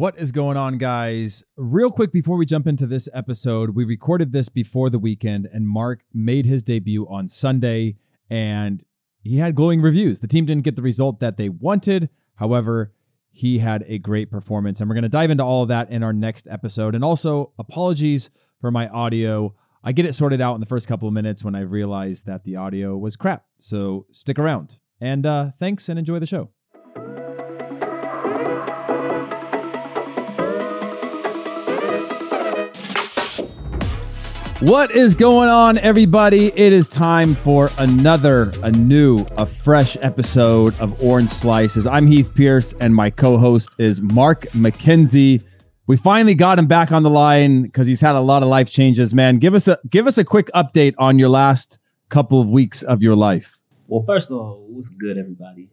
What is going on, guys? Real quick before we jump into this episode, we recorded this before the weekend, and Mark made his debut on Sunday, and he had glowing reviews. The team didn't get the result that they wanted. However, he had a great performance, and we're going to dive into all of that in our next episode. And also, apologies for my audio. I get it sorted out in the first couple of minutes when I realized that the audio was crap. So stick around. And uh, thanks and enjoy the show. What is going on, everybody? It is time for another, a new, a fresh episode of Orange Slices. I'm Heath Pierce, and my co-host is Mark McKenzie. We finally got him back on the line because he's had a lot of life changes. Man, give us a give us a quick update on your last couple of weeks of your life. Well, first of all, what's good, everybody?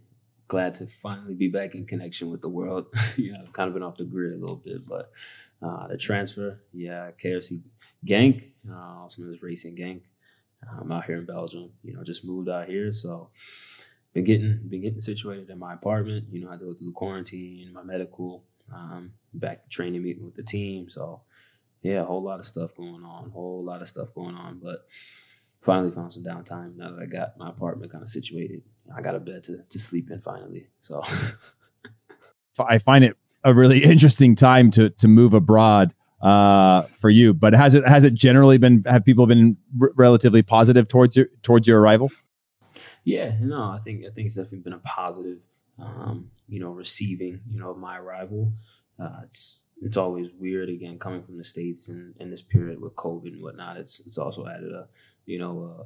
Glad to finally be back in connection with the world. know, I've kind of been off the grid a little bit, but uh, the transfer, yeah, KRC Genk, uh, also known as Racing Genk. I'm out here in Belgium. You know, just moved out here, so been getting been getting situated in my apartment. You know, I had to go through the quarantine, my medical, um, back training meeting with the team. So yeah, a whole lot of stuff going on, a whole lot of stuff going on. But finally found some downtime now that I got my apartment kind of situated. I got a bed to, to sleep in finally. So I find it a really interesting time to to move abroad uh, for you. But has it has it generally been have people been r- relatively positive towards your towards your arrival? Yeah, no, I think I think it's definitely been a positive, um, you know, receiving you know my arrival. Uh, it's it's always weird again coming from the states and in this period with COVID and whatnot. It's it's also added a you know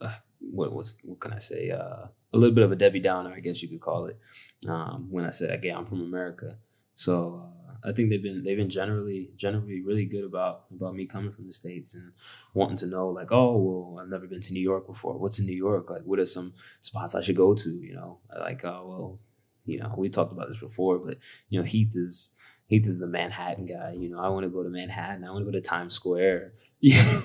uh, uh, what what's, what can I say uh, a little bit of a Debbie Downer, I guess you could call it. Um, when I said again, I'm from America, so uh, I think they've been they've been generally generally really good about about me coming from the states and wanting to know like oh well I've never been to New York before. What's in New York? Like what are some spots I should go to? You know? Like oh well you know we talked about this before but you know Heath is Heath is the Manhattan guy. You know I want to go to Manhattan. I want to go to Times Square. Yeah.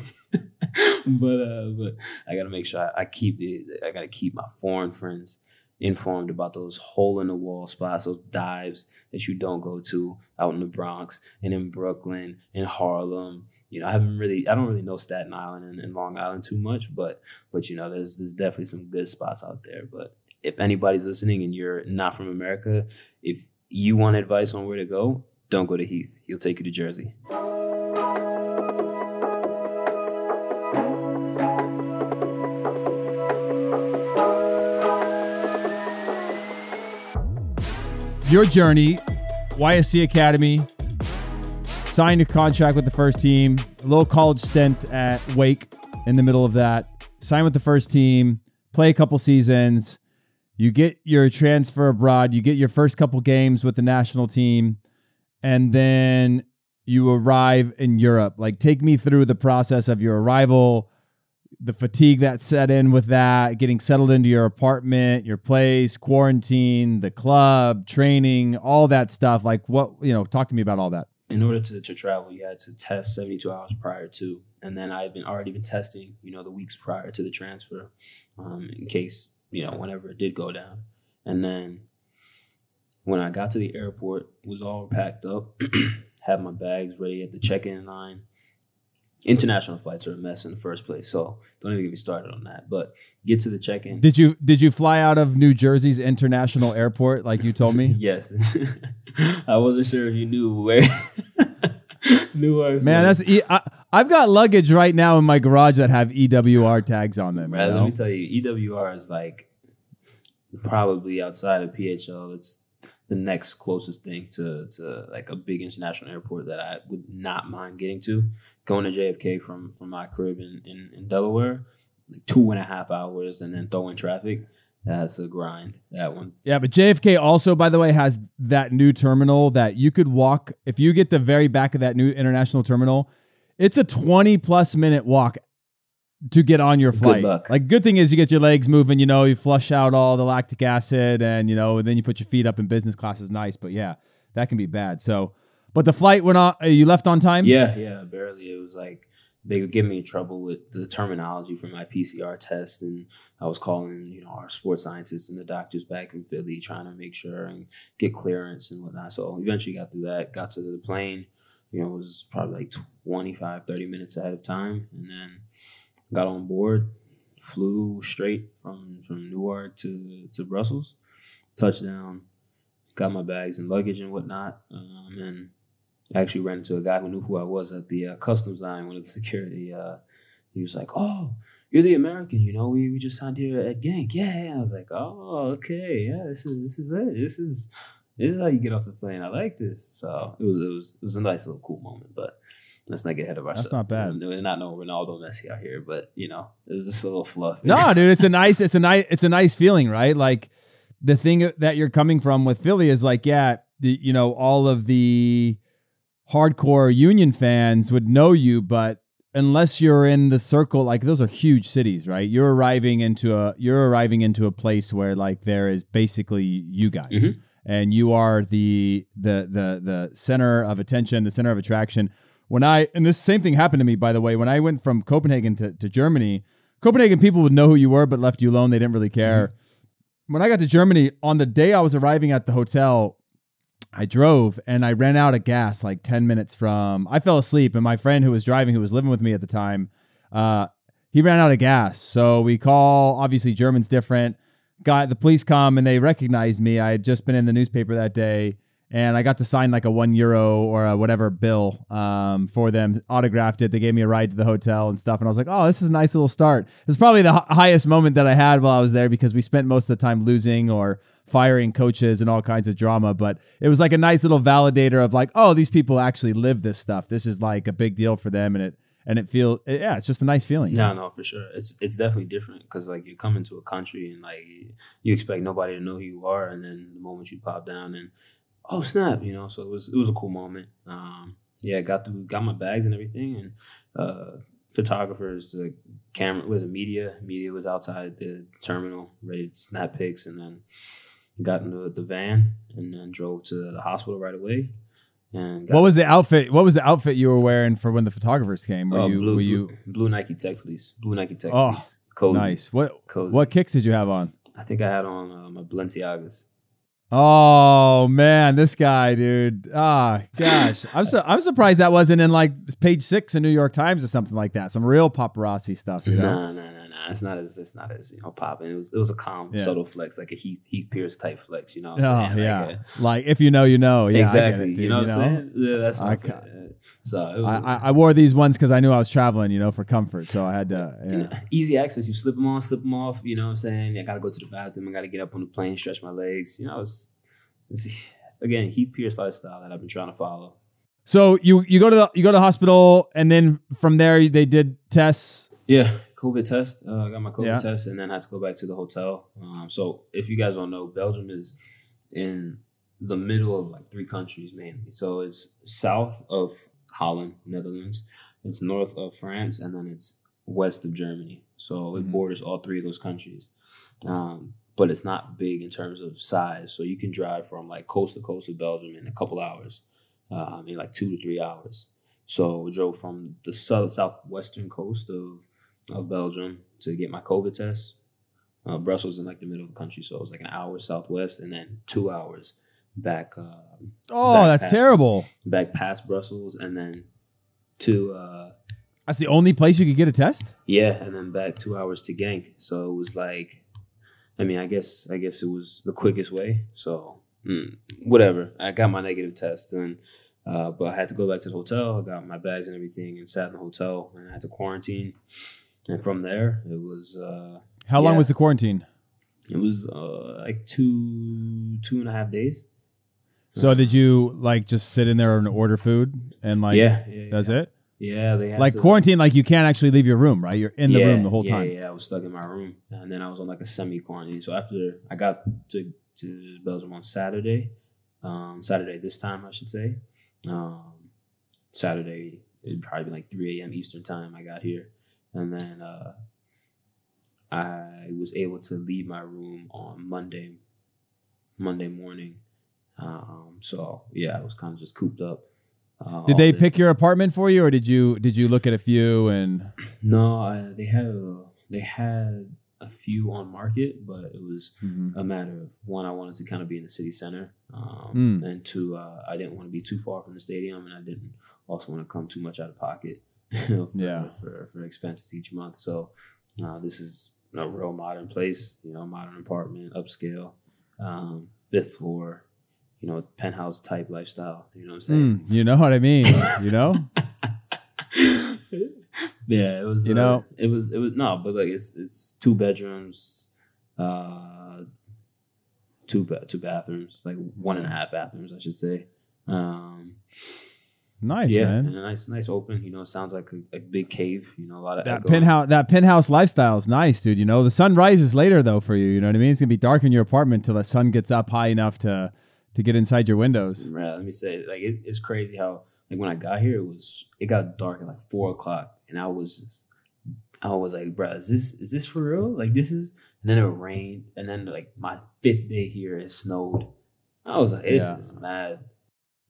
But uh but I got to make sure I, I keep the I got to keep my foreign friends informed about those hole in the wall spots, those dives that you don't go to out in the Bronx and in Brooklyn and Harlem. You know, I haven't really, I don't really know Staten Island and, and Long Island too much, but but you know, there's there's definitely some good spots out there. But if anybody's listening and you're not from America, if you want advice on where to go, don't go to Heath. He'll take you to Jersey. Your journey, YSC Academy, signed a contract with the first team, a little college stint at Wake in the middle of that, sign with the first team, play a couple seasons, you get your transfer abroad, you get your first couple games with the national team, and then you arrive in Europe. Like, take me through the process of your arrival the fatigue that set in with that, getting settled into your apartment, your place, quarantine, the club, training, all that stuff. Like what, you know, talk to me about all that. In order to, to travel, you had to test 72 hours prior to. And then I had been already been testing, you know, the weeks prior to the transfer um, in case, you know, whenever it did go down. And then when I got to the airport, was all packed up, had my bags ready at the check-in line international flights are a mess in the first place. So don't even get me started on that. But get to the check-in. Did you did you fly out of New Jersey's international airport like you told me? yes. I wasn't sure if you knew where. knew where I was man, going. that's e- I, I've got luggage right now in my garage that have EWR tags on them. Right, let me tell you, EWR is like probably outside of PHL. It's the next closest thing to to like a big international airport that I would not mind getting to going to JFK from from my crib in, in, in Delaware, like two and a half hours, and then throwing traffic. That's a grind. That one. Yeah, but JFK also, by the way, has that new terminal that you could walk. If you get the very back of that new international terminal, it's a 20 plus minute walk to get on your flight. Good like good thing is you get your legs moving, you know, you flush out all the lactic acid and you know, and then you put your feet up in business class is nice, but yeah, that can be bad. So but the flight went on. Uh, you left on time. Yeah, yeah, barely. It was like they would give me trouble with the terminology for my PCR test, and I was calling, you know, our sports scientists and the doctors back in Philly trying to make sure and get clearance and whatnot. So eventually got through that, got to the plane, you know, it was probably like 25, 30 minutes ahead of time, and then got on board, flew straight from from Newark to to Brussels, touchdown, got my bags and luggage and whatnot, um, and I actually ran into a guy who knew who I was at the uh, customs line, one of the security. Uh, he was like, "Oh, you're the American, you know? We, we just signed here at Genk, yeah." I was like, "Oh, okay, yeah. This is this is it. This is this is how you get off the plane. I like this." So it was it was it was a nice little cool moment, but. Let's not get ahead of ourselves. That's not bad. We're not no Ronaldo Messi out here, but you know, it's just a little fluff. No, dude, it's a nice, it's a nice, it's a nice feeling, right? Like the thing that you're coming from with Philly is like, yeah, the, you know, all of the hardcore Union fans would know you, but unless you're in the circle, like those are huge cities, right? You're arriving into a you're arriving into a place where like there is basically you guys. Mhm. And you are the the the the center of attention, the center of attraction. When I and this same thing happened to me, by the way, when I went from Copenhagen to, to Germany, Copenhagen people would know who you were, but left you alone. They didn't really care. When I got to Germany, on the day I was arriving at the hotel, I drove and I ran out of gas like 10 minutes from I fell asleep and my friend who was driving who was living with me at the time uh he ran out of gas. So we call obviously German's different. Got the police come and they recognized me. I had just been in the newspaper that day and I got to sign like a 1 euro or a whatever bill um for them. Autographed it. They gave me a ride to the hotel and stuff and I was like, "Oh, this is a nice little start." It's probably the hi- highest moment that I had while I was there because we spent most of the time losing or firing coaches and all kinds of drama. But it was like a nice little validator of like, oh, these people actually live this stuff. This is like a big deal for them, and it and it feel yeah, it's just a nice feeling. No, no, for sure. It's it's definitely different because like you come into a country and like you expect nobody to know who you are, and then the moment you pop down and oh snap, you know. So it was it was a cool moment. Um, yeah, got through, got my bags and everything, and uh, photographers, the camera was a media. Media was outside the terminal, ready to snap pics, and then got into the van and then drove to the hospital right away. And got What was the outfit? What was the outfit you were wearing for when the photographers came? Were uh, you blue, were you blue, blue Nike Tech fleece, blue Nike Tech Oh, fleece, cozy, nice? What cozy. what kicks did you have on? I think I had on uh, my Balenciagas. Oh man, this guy, dude. Ah, gosh, I'm so I'm surprised that wasn't in like page six in New York Times or something like that. Some real paparazzi stuff, you know. Nah, nah, nah. It's not as it's not as you know popping. It was it was a calm, Yeah. subtle flex, like a Heath Heath Pierce type flex. You know what Oh I'm saying? yeah, Like a- like if you know, you know. Yeah, exactly. it, you know what I'm saying? Yeah, that's what I I'm saying. So I, I, I wore these ones because I knew I was traveling, you know, for comfort. So I had to. you know, easy access. You slip them on, slip them off. You know what I'm saying? I got to go to the bathroom. I got to get up on the plane, stretch my legs. You know, it's, it's again Heath Pierce lifestyle that I've been trying to follow. So you you go to the you go to the hospital, and then from there they did tests. Yeah, COVID test. Uh, I got my COVID Yeah. test, and then had to go back to the hotel. Um, so if you guys don't know, Belgium is in the middle of like three countries mainly. So it's south of Holland, Netherlands. It's north of France, and then it's west of Germany. So it Mhm. borders all three of those countries. Um, but it's not big in terms of size. So you can drive from like coast to coast of Belgium in a couple hours. Uh, I mean, like two to three hours. So we drove from the south southwestern coast of of Belgium to get my COVID test. Uh, Brussels in like the middle of the country, so it was like an hour southwest, and then two hours back uh, Oh, Back that's past- terrible. back past Brussels, and then to uh, That's the only place you could get a test. yeah, and then back two hours to Genk. So it was like, I mean, I guess I guess it was the quickest way. So mm, whatever, I got my negative test, and uh, but I had to go back to the hotel. I got my bags and everything, and sat in the hotel, and I had to quarantine. And from there, it was uh, How long was the quarantine? it was uh, like two two and a half days. So did you like just sit in there and order food and like yeah, yeah, yeah. that's it? Yeah, they Like to- quarantine, like you can't actually leave your room, right? You're in the yeah, room the whole time. yeah, time. Yeah, I was stuck in my room, and then I was on like a semi quarantine. So after I got to to Belgium on Saturday, um, Saturday this time I should say, um, Saturday it'd probably be like three a.m. Eastern time. I got here, and then uh, I was able to leave my room on Monday, Monday morning. Um, so yeah, I was kind of just cooped up. Uh, Did they pick your apartment for you, or did you did you look at a few and? No, I, they had a, they had a few on market, but it was Mhm. a matter of one, I wanted to kind of be in the city center, um, Mm. and two, uh, I didn't want to be too far from the stadium, and I didn't also want to come too much out of pocket for, Yeah. for, for expenses each month. So uh, this is a real modern place, you know, modern apartment, upscale, um, fifth floor, you know, penthouse type lifestyle. You know what I'm saying? Mm, you know what I mean? You know? yeah, it was. You uh, know? it was. It was no, but like it's it's two bedrooms, uh, two ba- two bathrooms, like one and a half bathrooms, I should say. Um, Nice, yeah, man. and a nice, nice open. You know, sounds like a, a big cave. You know, a lot of That echo. penthouse, that penthouse lifestyle is nice, dude. You know, the sun rises later though for you. You know what I mean? It's gonna be dark in your apartment till the sun gets up high enough to to get inside your windows. Right, let me say, like it's, it's crazy how like when I got here, it was it got dark at like four o'clock, and I was just, I was like, bro, is this is this for real? Like this is, and then it rained, and then like my fifth day here, it snowed. I was like, this Yeah. is mad.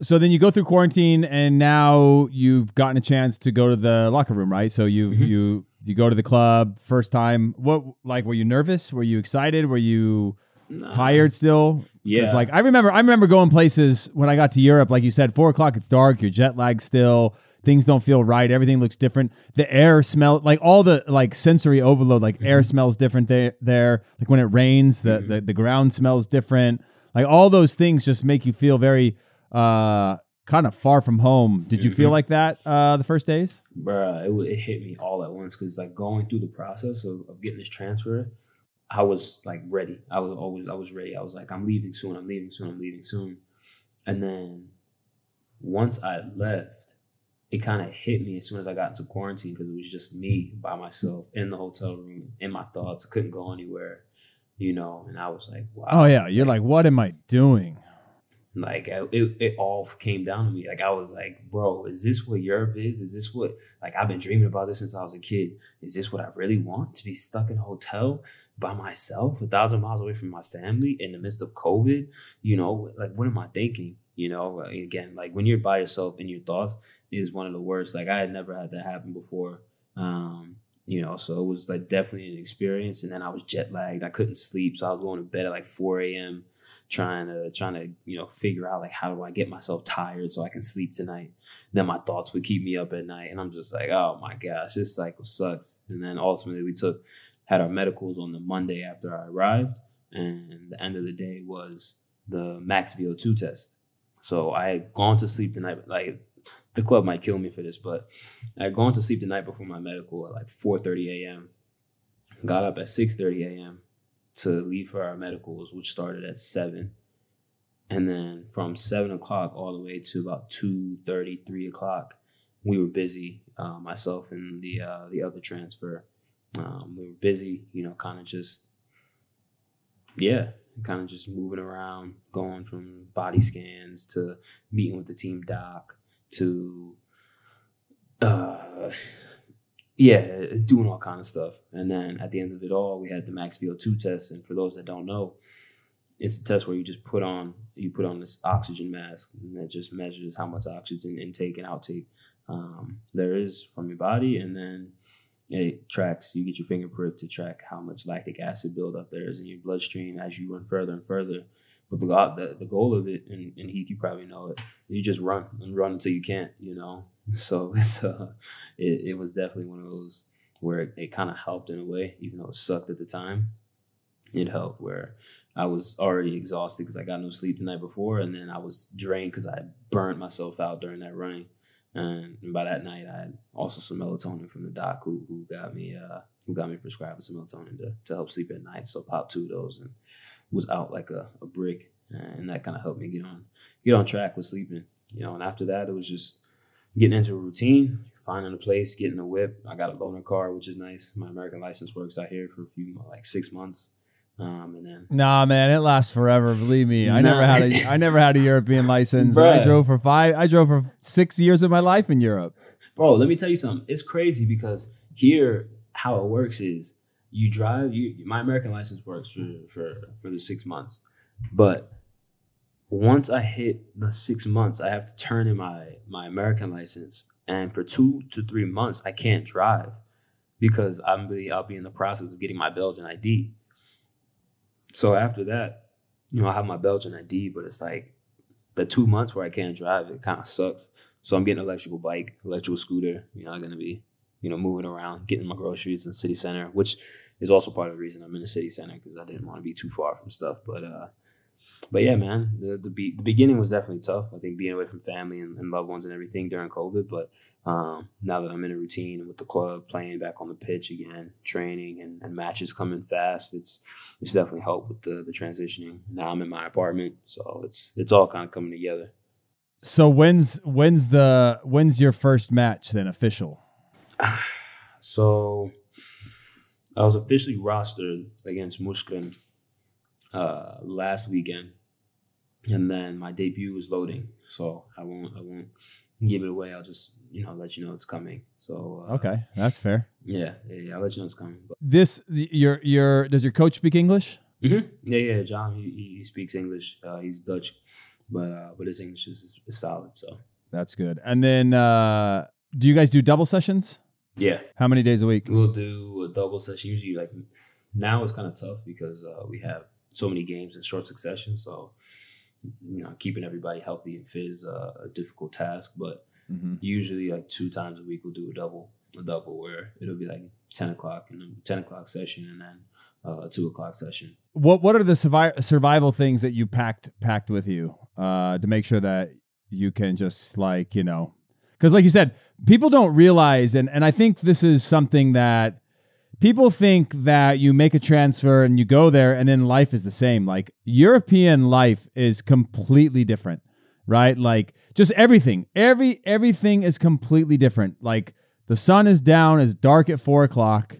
So then you go through quarantine, and now you've gotten a chance to go to the locker room, right? So you Mhm. you you go to the club first time. What like were you nervous? Were you excited? Were you tired still? Yeah, like I remember, I remember going places when I got to Europe. Like you said, four o'clock, it's dark. You're jet lagged still. Things don't feel right. Everything looks different. The air smell, like all the like sensory overload. Like air smells different there. There, like when it rains, the, the the ground smells different. Like all those things just make you feel very uh kind of far from home. Did you feel Mhm. like that uh the first days? bruh, it, it hit me all at once because like going through the process of, of getting this transfer, I was like ready. I was always I was ready. I was like, I'm leaving soon. I'm leaving soon. I'm leaving soon. And then once I left, it kind of hit me as soon as I got into quarantine because it was just me by myself in the hotel room in my thoughts. I couldn't go anywhere, you know. And I was like, wow. Oh yeah, you're like, what am I doing? Like it, it all came down to me. Like I was like, bro, is this what Europe is? Is this what like I've been dreaming about this since I was a kid? Is this what I really want to be stuck in a hotel by myself, a thousand miles away from my family in the midst of COVID? You know, like what am I thinking? You know, again, like when you're by yourself and your thoughts is one of the worst. Like I had never had that happen before. Um, you know, so it was like definitely an experience. And then I was jet lagged. I couldn't sleep, so I was going to bed at like 4 a.m trying to trying to you know figure out like how do I get myself tired so I can sleep tonight. Then my thoughts would keep me up at night, and I'm just like, oh my gosh, this cycle sucks. And then ultimately we took had our medicals on the Monday after I arrived, and the end of the day was the max VO2 test. So I had gone to sleep the night like the club might kill me for this, but I had gone to sleep the night before my medical at like 4:30 a.m. Got up at 6:30 a.m to leave for our medicals, which started at seven. And then from seven o'clock all the way to about two thirty, three o'clock, we were busy, uh, myself and the uh, the other transfer. Um, we were busy, you know, kind of just, yeah, kind of just moving around, going from body scans to meeting with the team doc to, uh, yeah, doing all kind of stuff. And then at the end of it all, we had the max VO2 test. And for those that don't know, it's a test where you just put on you put on this oxygen mask, and it just measures how much oxygen intake and outtake um, there is from your body, and then it tracks. You get your finger prick to track how much lactic acid buildup there is in your bloodstream as you run further and further. But the the, the goal of it, and, and Heath, you probably know it, you just run and run until you can't, you know. So uh, it, it was definitely one of those where it, it kind of helped in a way, even though it sucked at the time. It helped where I was already exhausted because I got no sleep the night before, and then I was drained because I burnt myself out during that running. And by that night, I had also some melatonin from the doc who, who got me uh, who got me prescribed some melatonin to, to help sleep at night. So popped two of those and was out like a, a brick, and that kind of helped me get on get on track with sleeping. You know, and after that, it was just getting into a routine, finding a place, getting a whip. I got a loaner car, which is nice. My American license works out here for a few like six months, um, and then Nah, man, it lasts forever. Believe me, I never had a I never had a European license. I drove for five. I drove for six years of my life in Europe. bro, let me tell you something. It's crazy because here, how it works is you drive. You my American license works for for for the six months, but once I hit the six months, I have to turn in my my American license, and for two to three months, I can't drive because I'm be I'll be in the process of getting my Belgian ID. So after that, you know, I have my Belgian ID, but it's like the two months where I can't drive, it kind of sucks. So I'm getting an electrical bike, electrical scooter. You know, I'm gonna be, you know, moving around, getting my groceries in the city center, which is also part of the reason I'm in the city center because I didn't want to be too far from stuff. But uh, but yeah, man, the the, be- the beginning was definitely tough. I think being away from family and, and loved ones and everything during COVID. But um, now that I'm in a routine with the club, playing back on the pitch again, training and, and matches coming fast, it's it's definitely helped with the the transitioning. Now I'm in my apartment, so it's it's all kind of coming together. So when's when's the when's your first match then official? So I was officially rostered against Mushkin uh, last weekend, and then my debut was loading. So I won't I won't give it away. I'll just you know let you know it's coming. So uh, Okay, that's fair. yeah, yeah, yeah, I'll let you know it's coming. But This your your does your coach speak English? yeah, yeah, John he, he speaks English. Uh, he's Dutch, but uh, but his English is, is, is solid. So That's good. And then uh do you guys do double sessions? yeah, How many days a week? We'll do a double session. Usually, like now, it's kind of tough because uh, we have so many games in short succession. So, you know, keeping everybody healthy and fit is a, a difficult task. But Mhm. usually, like two times a week, we'll do a double, a double where it'll be like ten o'clock and then ten o'clock session, and then uh, a two o'clock session. What what are the survi- survival things that you packed packed with you uh, to make sure that you can just like you know because like you said people don't realize and and I think this is something that people think that you make a transfer and you go there and then life is the same like European life is completely different right like just everything every everything is completely different like the sun is down it's dark at four o'clock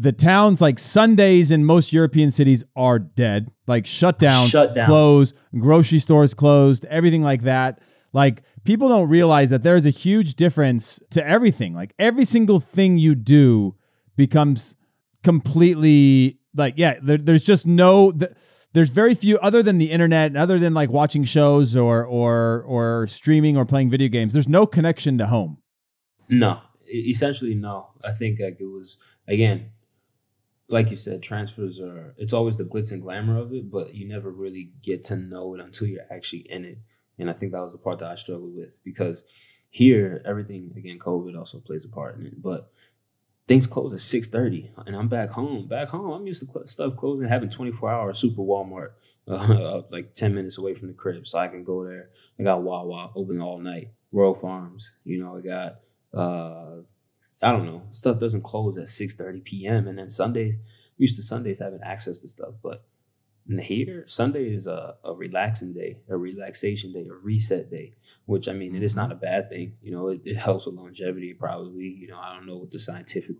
the towns like Sundays in most European cities are dead, like shut down, Shut down. closed, grocery stores closed, everything like that. Like people don't realize that there's a huge difference to everything. Like every single thing you do becomes completely like yeah. There, there's just no. th- there's very few other than the internet and other than like watching shows or or or streaming or playing video games. There's no connection to home. No, essentially no. I think like it was again, like you said, transfers are it's always the glitz and glamour of it, but you never really get to know it until you're actually in it. And I think that was the part that I struggled with because here everything again, COVID also plays a part in it, but things close at six thirty, and I'm back home. Back home, I'm used to cl- stuff closing, having twenty four hour Super Walmart, uh, like ten minutes away from the crib, so I can go there. I got Wawa open all night, Royal Farms. You know, I got uh, I don't know, stuff doesn't close at six thirty p.m. And then Sundays, used to Sundays having access to stuff, but here Sunday is a, a relaxing day, a relaxation day, a reset day. Which I mean, it is not a bad thing. You know, it, it helps with longevity. Probably, you know, I don't know what the scientific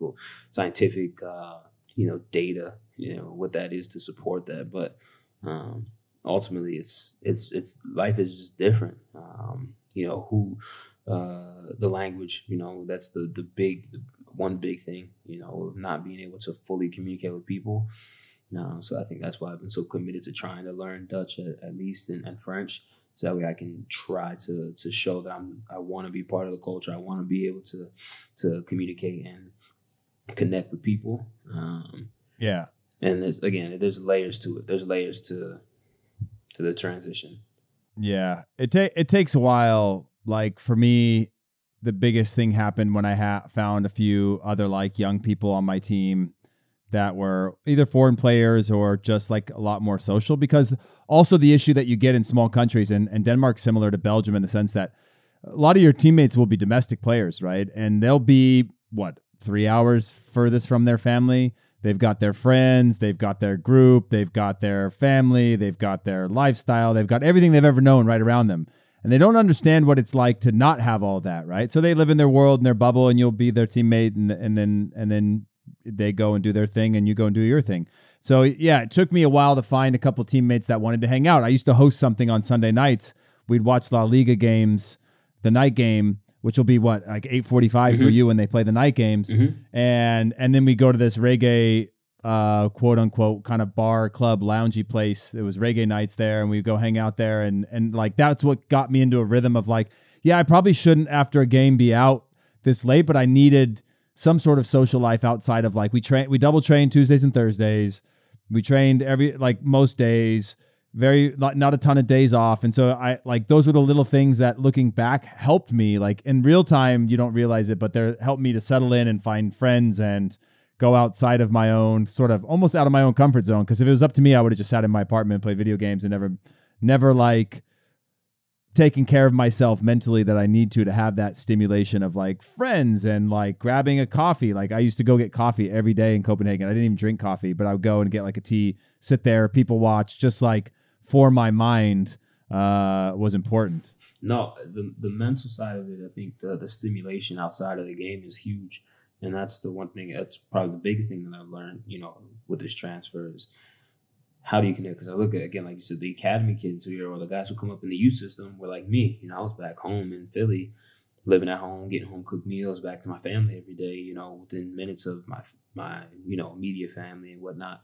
scientific uh, you know data, you know, what that is to support that, but um, ultimately, it's it's it's life is just different. Um, you know who uh, the language, you know, that's the the big the one big thing, you know, of not being able to fully communicate with people. Uh, so I think that's why I've been so committed to trying to learn Dutch at, at least and, and French, so that way I can try to to show that I'm I want to be part of the culture. I want to be able to to communicate and connect with people. Um, Yeah. and there's, again, there's layers to it. There's layers to to the transition. Yeah, it ta- it takes a while. Like for me, the biggest thing happened when I ha- found a few other like young people on my team that were either foreign players or just like a lot more social. Because also the issue that you get in small countries and and Denmark's similar to Belgium in the sense that a lot of your teammates will be domestic players, right? And they'll be what three hours furthest from their family. They've got their friends, they've got their group, they've got their family, they've got their lifestyle, they've got everything they've ever known right around them. And they don't understand what it's like to not have all that, right? So they live in their world and their bubble and you'll be their teammate and and then and then they go and do their thing and you go and do your thing. So yeah, it took me a while to find a couple teammates that wanted to hang out. I used to host something on Sunday nights. We'd watch La Liga games, the night game, which will be what like eight for you when they play the night games, Mhm. and and then we go to this reggae uh, quote unquote kind of bar club loungy place. It was reggae nights there, and we go hang out there, and and like that's what got me into a rhythm of like, yeah, I probably shouldn't after a game be out this late, but I needed some sort of social life outside of like we train we double train Tuesdays and Thursdays. We trained every like most days, very not, not a ton of days off. And so I like those were the little things that looking back helped me. Like in real time, you don't realize it, but they helped me to settle in and find friends and go outside of my own sort of almost out of my own comfort zone. Cause if it was up to me, I would have just sat in my apartment played video games and never never like taking care of myself mentally that I need to to have that stimulation of like friends and like grabbing a coffee. Like I used to go get coffee every day in Copenhagen. I didn't even drink coffee, but I would go and get like a tea, sit there, people watch, just like for my mind uh, was important. No, the the mental side of it, I think the the stimulation outside of the game is huge, and that's the one thing. That's probably the biggest thing that I've learned. You know, with this transfer is how do you connect? Because I look at again, like you said, the academy kids here or the guys who come up in the youth system were like me. You know, I was back home in Philly, living at home, getting home cooked meals back to my family every day. You know, within minutes of my my you know media family and whatnot.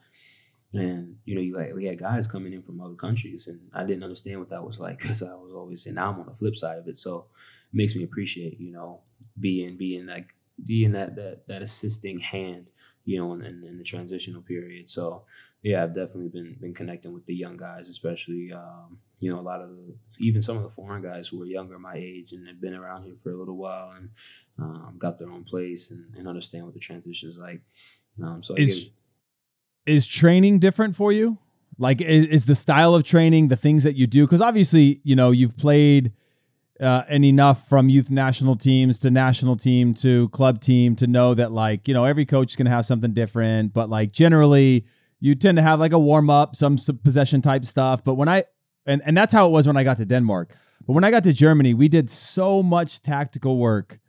And you know, you had, we had guys coming in from other countries, and I didn't understand what that was like because I was always and now I'm on the flip side of it. So it makes me appreciate you know being being like being that that that assisting hand you know in, in, in the transitional period. So yeah, I've definitely been been connecting with the young guys, especially um, you know a lot of the, even some of the foreign guys who are younger my age and have been around here for a little while and um, got their own place and, and, understand what the transition is like. Um, so is is training different for you? Like, is, is the style of training the things that you do? Because obviously, you know, you've played. Uh, and enough from youth national teams to national team to club team to know that like you know every coach is going to have something different but like generally you tend to have like a warm up, some possession type stuff. But when I and and that's how it was when I got to Denmark. But when I got to Germany, we did so much tactical work.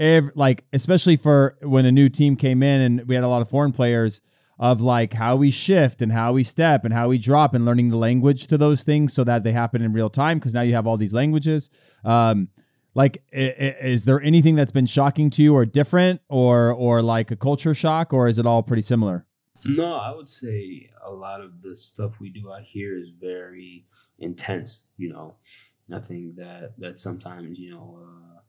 Every, like especially for when a new team came in and we had a lot of foreign players of like how we shift and how we step and how we drop and learning the language to those things so that they happen in real time because now you have all these languages. Um, like is there anything that's been shocking to you or different or or like a culture shock or is it all pretty similar? No, I would say a lot of the stuff we do out here is very intense. You know, I think that that sometimes you know, uh,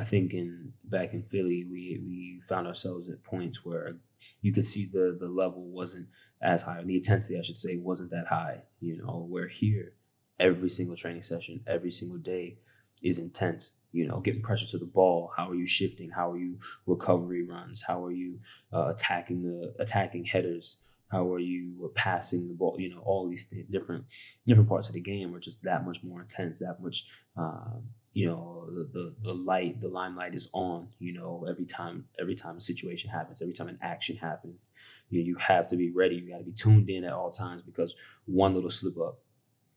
I think in back in Philly, we we found ourselves at points where you could see the the level wasn't as high, the intensity, I should say, wasn't that high. You know, where here, every single training session, every single day is intense you know, getting pressure to the ball. How are you shifting? How are you recovery runs? How are you uh, attacking the attacking headers? How are you passing the ball? You know, all these th- different different parts of the game are just that much more intense. That much, uh, you know, the, the the light, the limelight is on. You know, every time every time a situation happens, every time an action happens, you you have to be ready. You got to be tuned in at all times because one little slip up,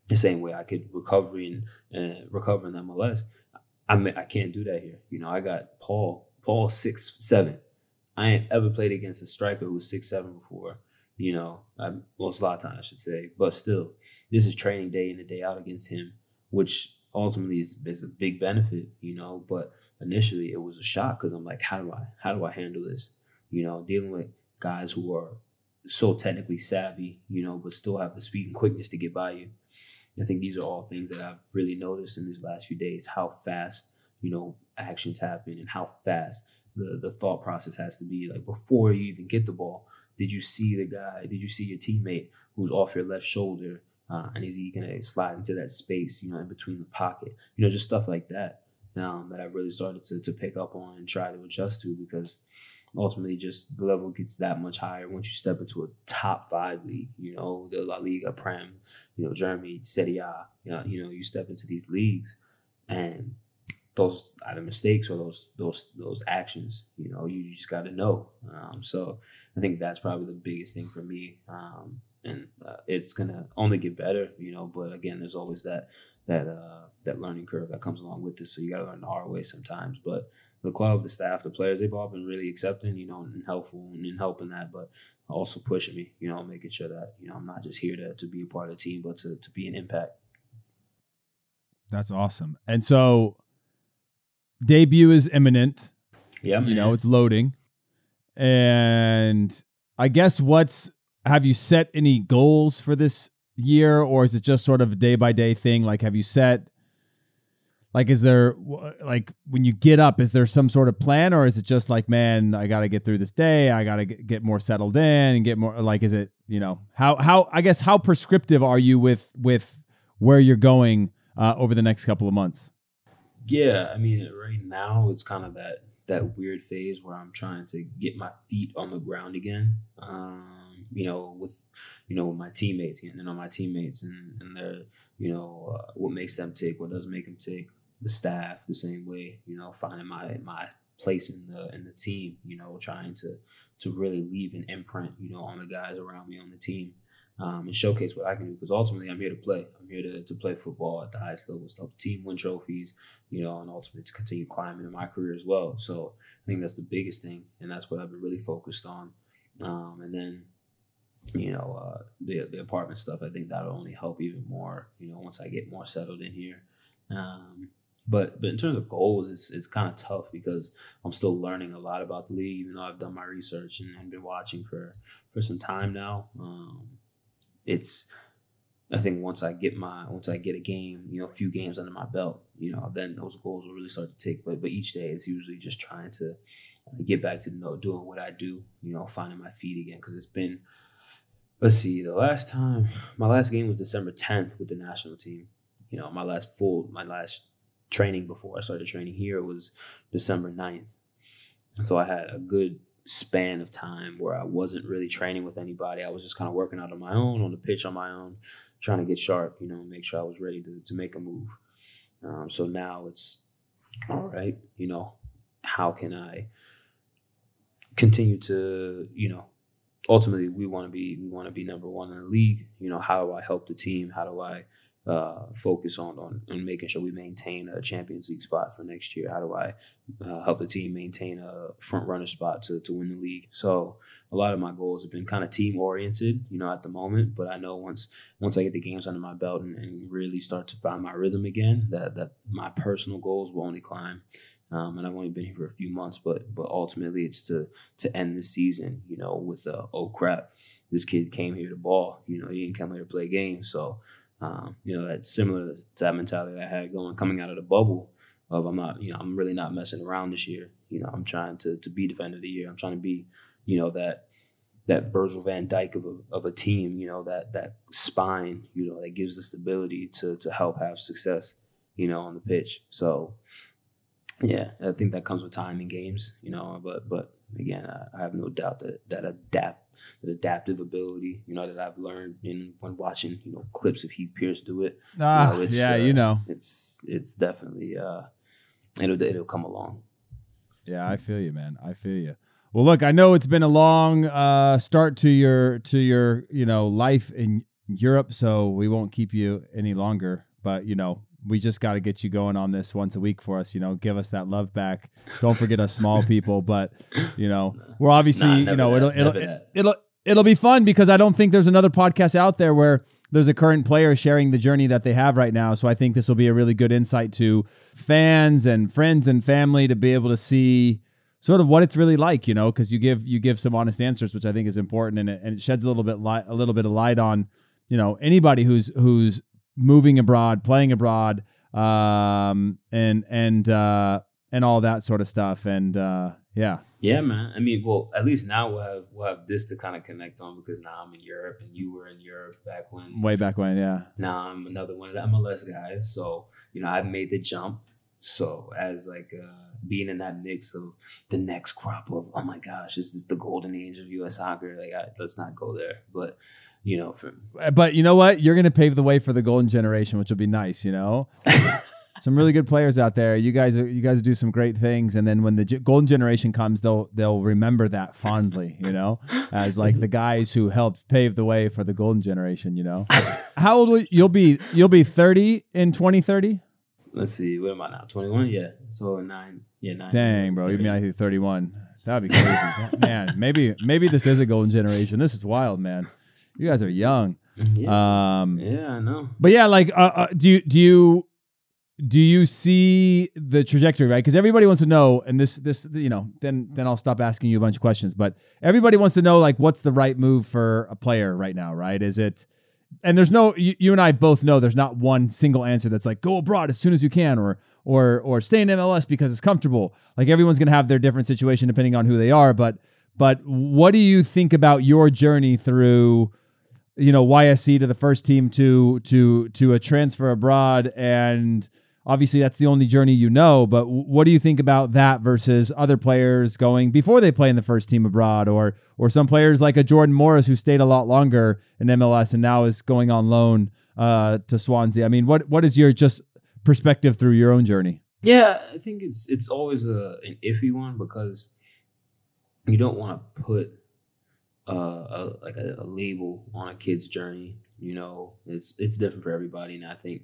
the same way I could recovery and uh, recover in MLS I mean, I can't do that here. You know, I got Paul, Paul six seven. I ain't ever played against a striker who's six seven before. You know, I, well, it's a lot of time I should say, but still, this is training day in and day out against him, which ultimately is, is a big benefit. You know, but initially it was a shock because I'm like, how do I how do I handle this? You know, dealing with guys who are so technically savvy, you know, but still have the speed and quickness to get by you. I think these are all things that I've really noticed in these last few days how fast, you know, actions happen and how fast the, the thought process has to be. Like before you even get the ball, did you see the guy? Did you see your teammate who's off your left shoulder? Uh, and is he going to slide into that space, you know, in between the pocket? You know, just stuff like that um, that I've really started to, to pick up on and try to adjust to because ultimately just the level gets that much higher once you step into a top five league, you know, the La Liga, Prem, you know, Germany, Serie A, you know, you know, you step into these leagues and those either mistakes or those those those actions, you know, you just got to know. Um, so I think that's probably the biggest thing for me, um, and uh, it's gonna only get better, you know. But again, there's always that that uh, that learning curve that comes along with this. So you got to learn the hard way sometimes. But the club, the staff, the players, they've all been really accepting, you know, and helpful and in helping that, but also pushing me, you know, making sure that, you know, I'm not just here to, to be a part of the team, but to, to be an impact. That's awesome. And so debut is imminent. Yeah. You know, it's loading. And I guess what's have you set any goals for this year or is it just sort of a day by day thing? Like have you set like is there like when you get up is there some sort of plan or is it just like man i gotta get through this day. I gotta get more settled in and get more like is it you know how how i guess how prescriptive are you with with where you're going uh, over the next couple of months? Yeah i mean right now it's kind of that that weird phase where i'm trying to get my feet on the ground again um, you know with you know with my teammates getting to know my teammates and and their you know uh, what makes them tick what doesn't make them tick the staff the same way. You know, finding my my place in the in the team. You know, trying to to really leave an imprint. You know, on the guys around me on the team. Um, and showcase what I can do because ultimately I'm here to play. I'm here to, to play football at the highest level, to help the team win trophies, you know, and ultimately to continue climbing in my career as well. So I think that's the biggest thing, and that's what I've been really focused on. Um, and then, you know, uh, the the apartment stuff. I think that'll only help even more. You know, once I get more settled in here. Um, but but in terms of goals, it's it's kind of tough because I'm still learning a lot about the league, even though I've done my research and, and been watching for for some time now. Um, it's I think once I get my once I get a game, you know, a few games under my belt, you know, then those goals will really start to take. But but each day is usually just trying to get back to know, doing what I do, you know, finding my feet again because it's been. Let's see, the last time my last game was December 10th with the national team. You know, my last full my last training before I started training here was December 9th. So I had a good span of time where I wasn't really training with anybody. I was just kind of working out on my own, on the pitch on my own, trying to get sharp, you know, make sure I was ready to, to make a move. Um, so now it's all right, you know, how can I continue to, you know, ultimately we want to be we want to be number one in the league. You know, how do I help the team? How do I uh, focus on, on on making sure we maintain a Champions League spot for next year? How do I uh, help the team maintain a front runner spot to, to win the league? So a lot of my goals have been kind of team oriented, you know, at the moment. But I know once once I get the games under my belt and, and really start to find my rhythm again, that that my personal goals will only climb. Um, and I've only been here for a few months, but but ultimately it's to to end the season, you know, with uh, oh crap, this kid came here to ball, you know, he didn't come here to play games, so um, you know, that's similar to that mentality that I had going coming out of the bubble of I'm not, you know, I'm really not messing around this year. You know, I'm trying to to be defender of the year. I'm trying to be, you know, that that Virgil Van Dijk of a, of a team, you know, that that spine, you know, that gives the stability to to help have success, you know, on the pitch. So yeah, I think that comes with time in games, you know, but but again, I, I have no doubt that that adapt that adaptive ability, you know, that I've learned in when watching, you know, clips of Heath Pierce do it. Ah, you know, yeah, uh, you know, it's it's definitely uh, it'll it'll come along. Yeah, I feel you, man. I feel you. Well, look, I know it's been a long uh, start to your to your you know life in Europe, so we won't keep you any longer. But you know, we just got to get you going on this once a week for us. You know, give us that love back. Don't forget us small people, but you know, we're obviously Nah, you know that, it'll it'll that. it'll it'll be fun because I don't think there's another podcast out there where there's a current player sharing the journey that they have right now. So I think this will be a really good insight to fans and friends and family to be able to see sort of what it's really like, you know, because you give you give some honest answers, which I think is important, and it, and it sheds a little bit light a little bit of light on you know anybody who's who's moving abroad, playing abroad, um, and and uh, and all that sort of stuff, and uh, yeah, Yeah, man. I mean, well, at least now we'll have we'll have this to kind of connect on because now I'm in Europe and you were in Europe back when. way back when, yeah. Now I'm another one of the MLS guys, so you know I've made the jump. So as like uh, being in that mix of the next crop of oh my gosh, this is the golden age of U.S. soccer. Like I, let's not go there, but you know, for uh, But you know what? You're going to pave the way for the golden generation, which will be nice. You know, some really good players out there. You guys, you guys do some great things, and then when the golden generation comes, they'll they'll remember that fondly. You know, as like the guys who helped pave the way for the golden generation. You know, how old will you'll be? You'll be 30 in 2030. let's see, what am I now? Twenty one, yeah. So nine, yeah, nine. Dang, bro, you mean I think 31? That'd be crazy, man. Maybe maybe this is a golden generation. This is wild, man. You guys are young. Yeah, Um, yeah, I know. But yeah, like, uh, uh, do you do you do you see the trajectory right? Because everybody wants to know, and this this you know, then then I'll stop asking you a bunch of questions. But everybody wants to know like what's the right move for a player right now, right? Is it and there's no you, you and I both know there's not one single answer that's like go abroad as soon as you can or or or stay in MLS because it's comfortable. Like everyone's gonna have their different situation depending on who they are. But but what do you think about your journey through you know YSC to the first team to to to a transfer abroad. And obviously that's the only journey you know. But what do you think about that versus other players going before they play in the first team abroad or or some players like a Jordan Morris who stayed a lot longer in MLS and now is going on loan uh, to Swansea? I mean what what is your just perspective through your own journey? Yeah I think it's it's always a an iffy one because you don't want to put uh, a, like a, a label on a kid's journey you know it's it's different for everybody and I think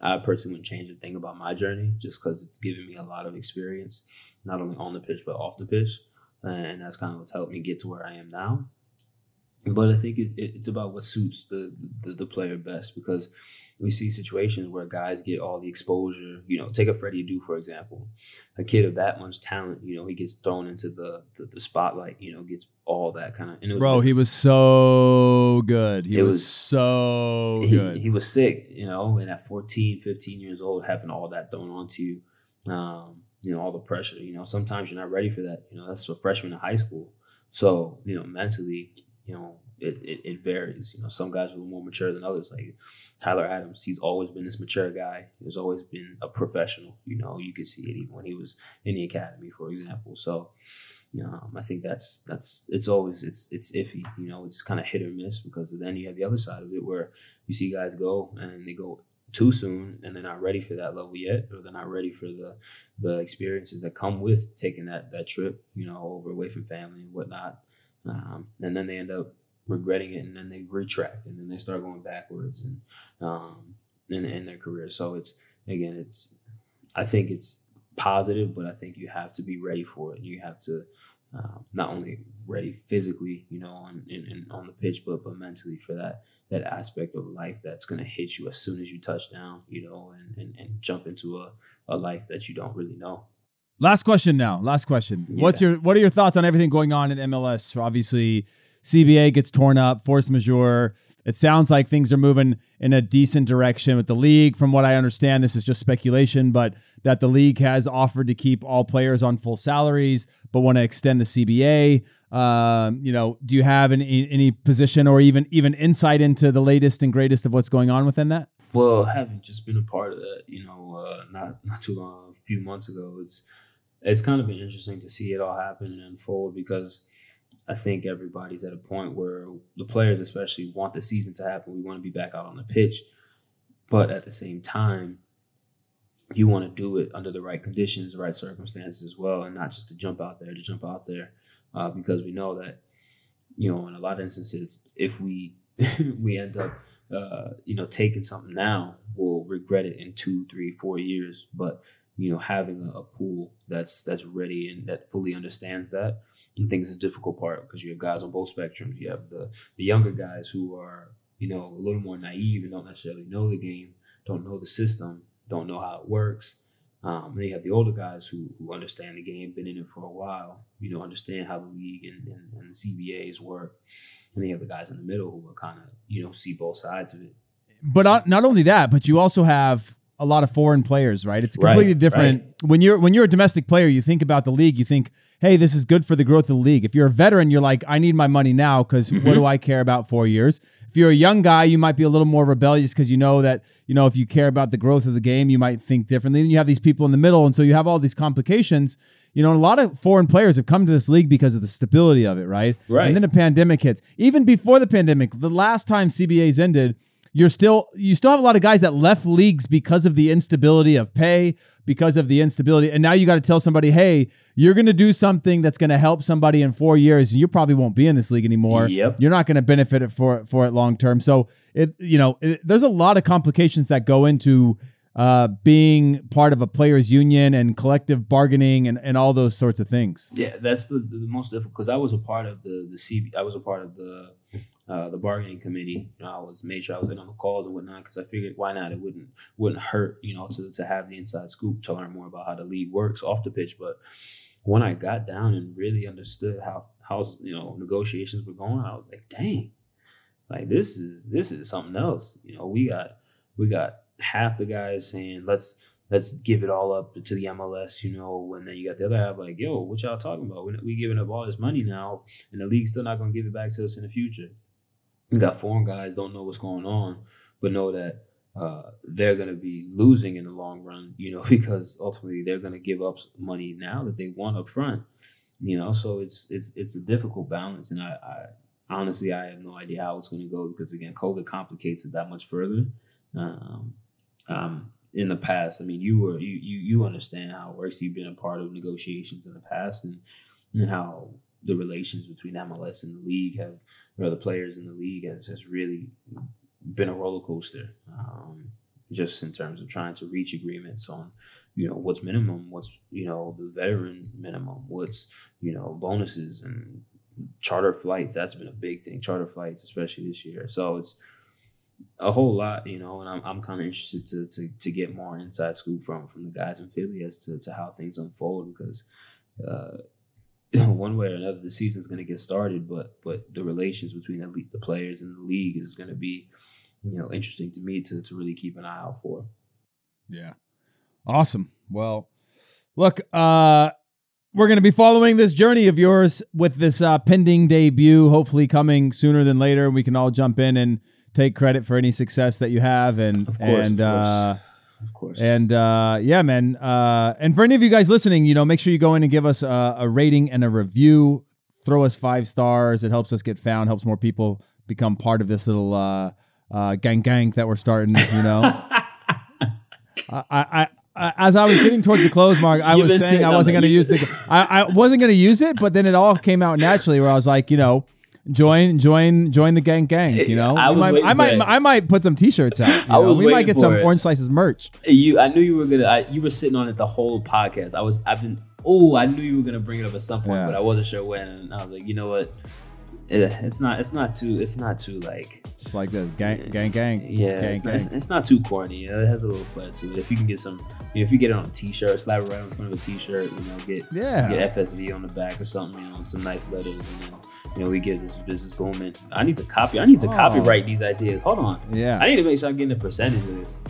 I personally wouldn't change a thing about my journey just because it's given me a lot of experience, not only on the pitch but off the pitch, and that's kind of what's helped me get to where I am now. But I think it, it, it's about what suits the, the, the player best because we see situations where guys get all the exposure. You know, take a Freddie Adu for example, a kid of that much talent. You know, he gets thrown into the the, the spotlight. You know, gets all that kind of. Bro, he was so good. He was, was, so he, good. He was sick. You know, and at 14, 15 years old, having all that thrown onto you, um, you know, all the pressure. You know, sometimes you're not ready for that. You know, that's a freshman in high school. So you know, mentally, you know, it, it, it varies. You know, some guys are more mature than others. Like Tyler Adams, he's always been this mature guy. He's always been a professional. You know, you could see it even when he was in the academy, for example. So, um, I think that's that's it's always it's it's iffy. You know, it's kind of hit or miss because then you have the other side of it where you see guys go and they go too soon and they're not ready for that level yet, or they're not ready for the the experiences that come with taking that that trip. You know, over away from family and whatnot, um, and then they end up regretting it and then they retract and then they start going backwards and um in, in their career. So it's again it's i think it's positive but i think you have to be ready for it. You have to uh, not only ready physically you know on in, in, on the pitch but but mentally for that that aspect of life that's going to hit you as soon as you touch down you know and, and, and jump into a, a life that you don't really know last question now last question yeah. what's your what are your thoughts on everything going on in mls obviously CBA gets torn up, force majeure. It sounds like things are moving in a decent direction with the league. From what I understand, this is just speculation, but that the league has offered to keep all players on full salaries, but want to extend the CBA. Um, you know, do you have any any position or even even insight into the latest and greatest of what's going on within that? Well, having just been a part of that, you know, uh, not not too long, a few months ago, it's it's kind of been interesting to see it all happen and unfold because I think everybody's at a point where the players, especially, want the season to happen. We want to be back out on the pitch, but at the same time, you want to do it under the right conditions, the right circumstances as well, and not just to jump out there to jump out there, uh, because we know that you know in a lot of instances, if we we end up uh, you know taking something now, we'll regret it in two, three, four years. But you know, having a, a pool that's that's ready and that fully understands that I think it's a difficult part because you have guys on both spectrums. You have the the younger guys who are you know a little more naive and don't necessarily know the game, don't know the system, don't know how it works. Um, then you have the older guys who, who understand the game, been in it for a while, you know, understand how the league and, and, and the CBAs work. And you have the guys in the middle who are kind of, you know, see both sides of it. But not, not only that, but you also have a lot of foreign players, right? It's completely right, different. Right. When you're when you're a domestic player, you think about the league, you think, hey, this is good for the growth of the league. If you're a veteran, you're like, I need my money now because mm-hmm. what do I care about four years? If you're a young guy, you might be a little more rebellious because you know that, you know, if you care about the growth of the game, you might think differently. Then you have these people in the middle. And so you have all these complications. You know, a lot of foreign players have come to this league because of the stability of it, right? Right. And then the pandemic hits. Even before the pandemic, the last time CBAs ended, you're still you still have a lot of guys that left leagues because of the instability of pay, because of the instability. And now you got to tell somebody, hey, you're going to do something that's going to help somebody in four years, and you probably won't be in this league anymore. Yep. You're not going to benefit it for for it long term. So it you know it, there's a lot of complications that go into uh, being part of a players union and collective bargaining and, and all those sorts of things. Yeah, that's the, the most difficult because I was a part of the the CB. I was a part of the uh, the bargaining committee. You know, I was made sure I was in on the calls and whatnot because I figured why not? It wouldn't wouldn't hurt. You know, to to have the inside scoop to learn more about how the league works off the pitch. But when I got down and really understood how how you know negotiations were going, I was like, dang, like this is this is something else. You know, we got we got half the guys saying let's let's give it all up to the MLS, you know, and then you got the other half like, yo, what y'all talking about? We we giving up all this money now, and the league's still not gonna give it back to us in the future. You got foreign guys don't know what's going on, but know that uh, they're gonna be losing in the long run, you know, because ultimately they're gonna give up money now that they want up front, you know. So it's it's it's a difficult balance, and I, I honestly I have no idea how it's gonna go because again, COVID complicates it that much further. Um, um, in the past. I mean, you were you you you understand how it works. You've been a part of negotiations in the past, and and how the relations between MLS and the league have, or the players in the league has has really been a roller coaster. Um, just in terms of trying to reach agreements on, you know, what's minimum, what's you know the veteran minimum, what's you know bonuses and charter flights. That's been a big thing. Charter flights, especially this year. So it's a whole lot, you know, and I'm, I'm kind of interested to, to to get more inside scoop from from the guys in Philly as to, to how things unfold because uh, one way or another the season's going to get started, but but the relations between the, the players and the league is going to be you know interesting to me to to really keep an eye out for. Yeah, awesome. Well, look, uh, we're going to be following this journey of yours with this uh, pending debut, hopefully coming sooner than later. We can all jump in and take credit for any success that you have and Of course, and of course. uh Of course, and uh yeah man uh and for any of you guys listening you know make sure you go in and give us a, a rating and a review throw us five stars it helps us get found helps more people become part of this little uh uh gang gang that we're starting you know I, I I, as I was getting towards the close mark, I You've was saying I wasn't going to use the. I, I wasn't going to use it, but then it all came out naturally. Where I was like, you know, join, join, join the gang, gang. You know, I might, I might. I might put some T-shirts out. I know? was we might get some it. Orange Slices merch. you I knew you were gonna. I, you were sitting on it the whole podcast. I was. I've been. Oh, I knew you were gonna bring it up at some point, Yeah. but I wasn't sure when. And I was like, you know what? Eh, It's not. It's not too. It's not too like. Just like this, gang, gang, gang. Yeah, gang, it's, gang. Not, it's, it's not too corny. You know, it has a little flair to it. If you can get some, you know, if you get it on a T-shirt, slap it right in front of a T-shirt. You know, get Yeah. get FSV on the back or something. You know, some nice letters, and then you know we get this business booming. I need to copy. I need to Oh. copyright these ideas. Hold on. yeah, I need to make sure I'm getting a percentage of this.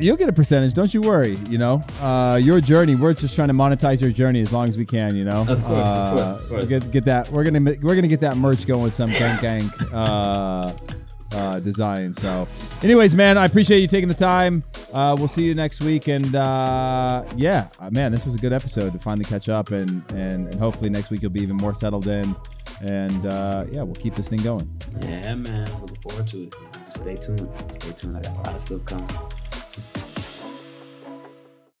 you'll get a percentage. Don't you worry. You know, uh, your journey. We're just trying to monetize your journey as long as we can. You know, Of course, of Uh, course, of course. Get, get that. We're gonna we're gonna get that merch going with some gang, gang. Uh, uh, design. So, anyways, man, I appreciate you taking the time. Uh, we'll see you next week, and uh, yeah, uh, man, this was a good episode to finally catch up, and and, and hopefully next week you'll be even more settled in, and uh, yeah, we'll keep this thing going. Yeah, man. Looking forward to it. Just stay tuned. Stay tuned. I got a lot of stuff coming.